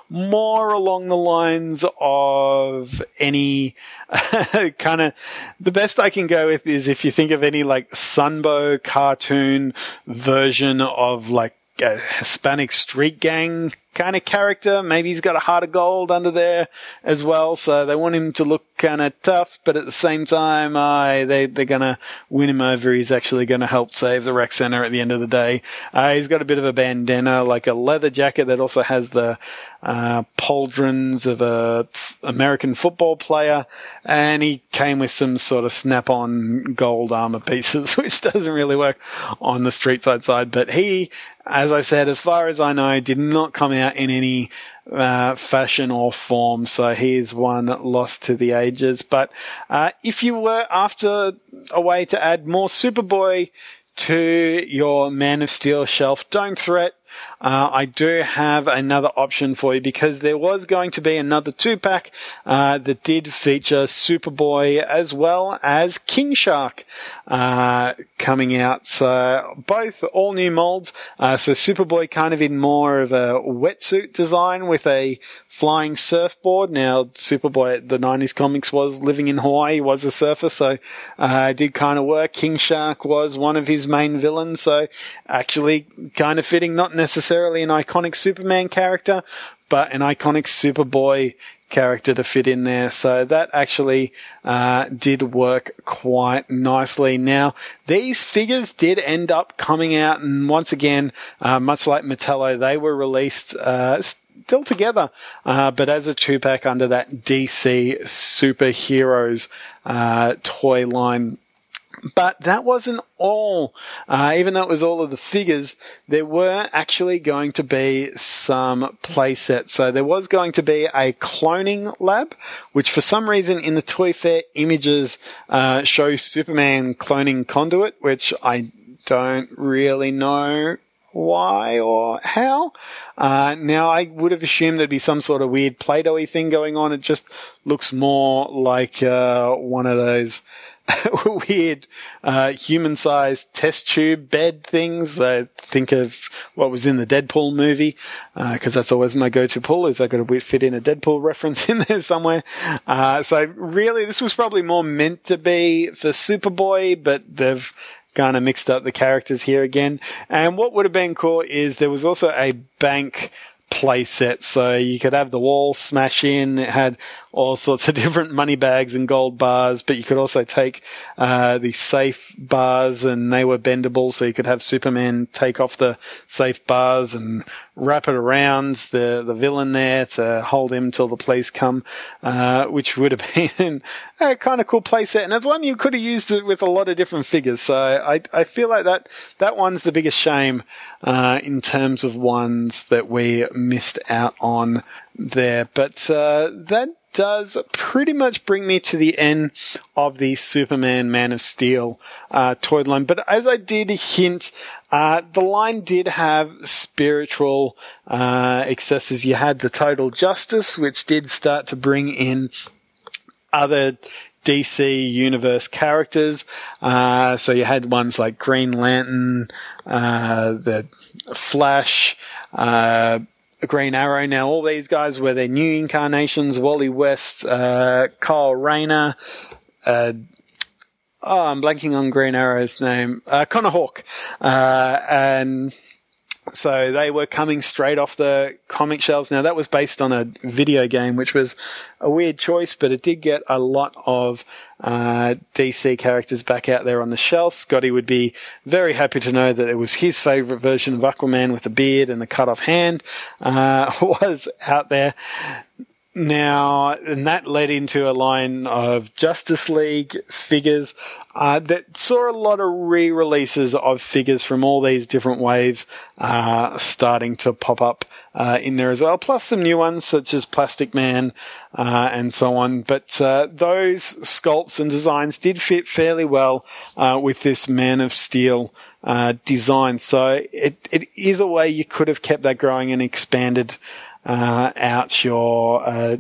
more along the lines of any (laughs) kind of, the best I can go with is if you think of any like Sunbow cartoon version of like a Hispanic street gang kind of character. Maybe he's got a heart of gold under there as well. So they want him to look kind of tough, but at the same time, uh, they, they're to win him over. He's actually to help save the rec center at the end of the day. Uh, he's got a bit of a bandana, like a leather jacket that also has the, uh, pauldrons of a American football player. And he came with some sort of snap on gold armor pieces, (laughs) which doesn't really work on the street side side. But he, as I said, as far as I know, did not come out in any uh, fashion or form. So he's one lost to the ages. But uh, if you were after a way to add more Superboy to your Man of Steel shelf, don't threat uh, I do have another option for you because there was going to be another two pack uh, that did feature Superboy as well as King Shark uh, coming out. So both all new molds. Uh, so Superboy kind of in more of a wetsuit design with a flying surfboard. Now Superboy, the '90s comics was living in Hawaii, was a surfer, so uh, did kind of work. King Shark was one of his main villains, so actually kind of fitting, not necessarily an iconic Superman character, but an iconic Superboy character to fit in there. So that actually uh, did work quite nicely. Now, these figures did end up coming out, and once again, uh, much like Metallo, they were released uh, still together, uh, but as a two pack under that DC Superheroes uh, toy line. But that wasn't all. Uh, even though it was all of the figures, there were actually going to be some playsets. So there was going to be a cloning lab, which for some reason in the Toy Fair images uh, show Superman cloning Conduit, which I don't really know why or how. Uh, now I would have assumed there'd be some sort of weird Play-Doh thing going on. It just looks more like uh, one of those (laughs) weird uh, human-sized test tube bed things. I think of what was in the Deadpool movie because uh, that's always my go-to pull. Is I got to fit in a Deadpool (laughs) reference in there somewhere. Uh, so really, this was probably more meant to be for Superboy, but they've kind of mixed up the characters here again. And what would have been cool is there was also a bank play set. So you could have the wall smash in. It had all sorts of (laughs) different money bags and gold bars, but you could also take uh, the safe bars and they were bendable, so you could have Superman take off the safe bars and wrap it around the the villain there to hold him till the police come, uh, which would have (laughs) been a kind of cool playset. And it's one you could have used it with a lot of different figures. So I I feel like that that one's the biggest shame uh, in terms of ones that we missed out on there. But uh, that does pretty much bring me to the end of the Superman Man of Steel uh, toy line. But as I did hint, uh, the line did have spiritual uh, excesses. You had the Total Justice, which did start to bring in other DC universe characters. Uh, so you had ones like Green Lantern, uh, the Flash, uh, Green Arrow. Now, all these guys were their new incarnations. Wally West, uh, Kyle Rayner, uh, oh, I'm blanking on Green Arrow's name, uh, Connor Hawke, uh, and so they were coming straight off the comic shelves. Now that was based on a video game, which was a weird choice, but it did get a lot of uh, DC characters back out there on the shelf. Scotty would be very happy to know that it was his favorite version of Aquaman with a beard and the cut off hand uh, (laughs) was out there. Now, and that led into a line of Justice League figures uh, that saw a lot of re-releases of figures from all these different waves uh, starting to pop up uh, in there as well, plus some new ones such as Plastic Man uh, and so on. But uh, those sculpts and designs did fit fairly well uh, with this Man of Steel design. So it, it is a way you could have kept that growing and expanded uh, out your uh,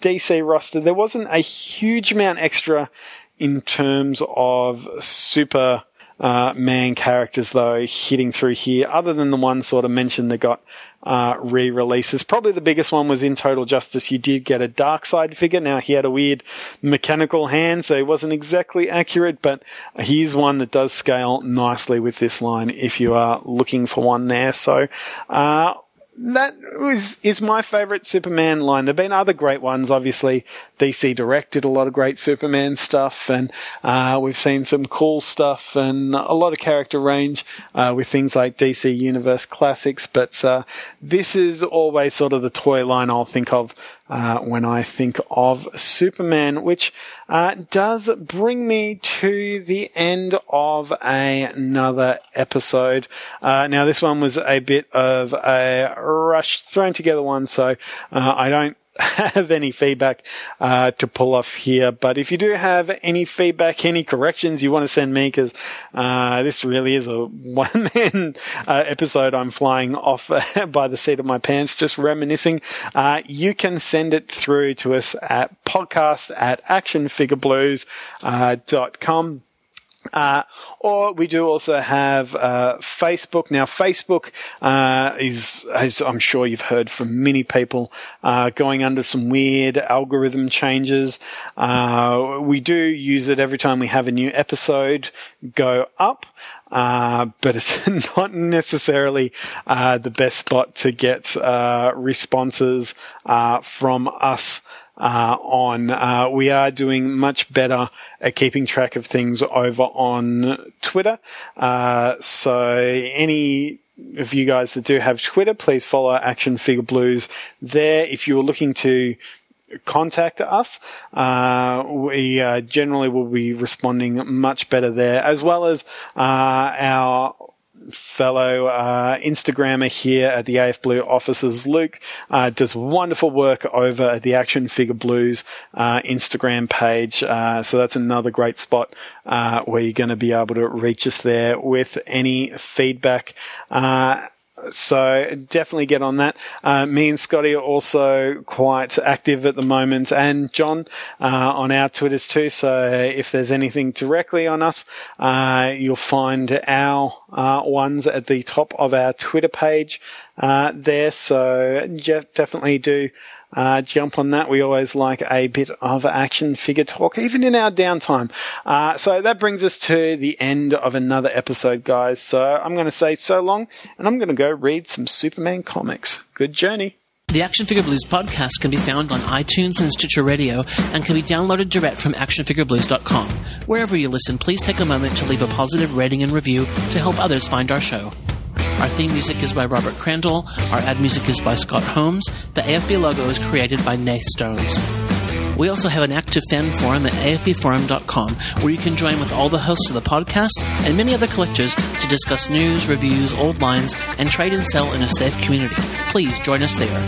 DC roster. There wasn't a huge amount extra in terms of super uh, man characters though hitting through here, other than the one sort of mentioned that got uh, re-releases. Probably the biggest one was in Total Justice. You did get a Darkseid figure. Now he had a weird mechanical hand, so he wasn't exactly accurate, but he's one that does scale nicely with this line if you are looking for one there. So, uh, that was is my favorite Superman line. There've been other great ones, obviously. DC Direct did a lot of great Superman stuff, and uh, we've seen some cool stuff and a lot of character range uh, with things like DC Universe Classics. But uh, this is always sort of the toy line I'll think of uh, when I think of Superman, which uh, does bring me to the end of a, another episode. Uh, now, this one was a bit of a rush thrown together one, so uh, I don't have any feedback uh, to pull off here. But if you do have any feedback, any corrections you want to send me, because uh, this really is a (laughs) one man uh, episode, I'm flying off by the seat of my pants, just reminiscing. Uh, you can send it through to us at podcast at actionfigureblues.com. Uh, or we do also have uh, Facebook. Now, Facebook uh, is, as I'm sure you've heard from many people, uh, going under some weird algorithm changes. Uh, we do use it every time we have a new episode go up. Uh, but it's (laughs) not necessarily the best spot to get responses from us uh, on. Uh, we are doing much better at keeping track of things over on Twitter. Uh, so any of you guys that do have Twitter, please follow Action Figure Blues there. If you are looking to contact us. Uh, we uh, generally will be responding much better there, as well as uh, our fellow uh, Instagrammer here at the AF Blue offices, Luke, uh, does wonderful work over at the Action Figure Blues uh, Instagram page. Uh, so that's another great spot uh, where you're going to be able to reach us there with any feedback. So definitely get on that. Uh, me and Scotty are also quite active at the moment, and John uh, on our Twitters too. So if there's anything directly on us, uh, you'll find our uh, ones at the top of our Twitter page uh, there. So definitely do uh, jump on that. We always like a bit of action figure talk, even in our downtime. Uh, so that brings us to the end of another episode, guys. So I'm going to say so long, and I'm going to go read some Superman comics. Good journey. The Action Figure Blues podcast can be found on iTunes and Stitcher Radio and can be downloaded direct from actionfigureblues.com. Wherever you listen, please take a moment to leave a positive rating and review to help others find our show. Our theme music is by Robert Crandall. Our ad music is by Scott Holmes. The AFB logo is created by Nath Stones. We also have an active fan forum at afbforum.com where you can join with all the hosts of the podcast and many other collectors to discuss news, reviews, old lines, and trade and sell in a safe community. Please join us there.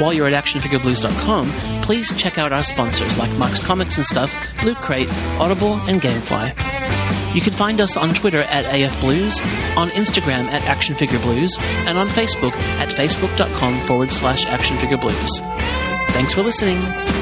While you're at actionfigureblues.com, please check out our sponsors like Max Comics and Stuff, Loot Crate, Audible, and Gamefly. You can find us on Twitter at AF Blues, on Instagram at Action Figure Blues, and on Facebook at facebook.com forward slash Action Figure Blues. Thanks for listening.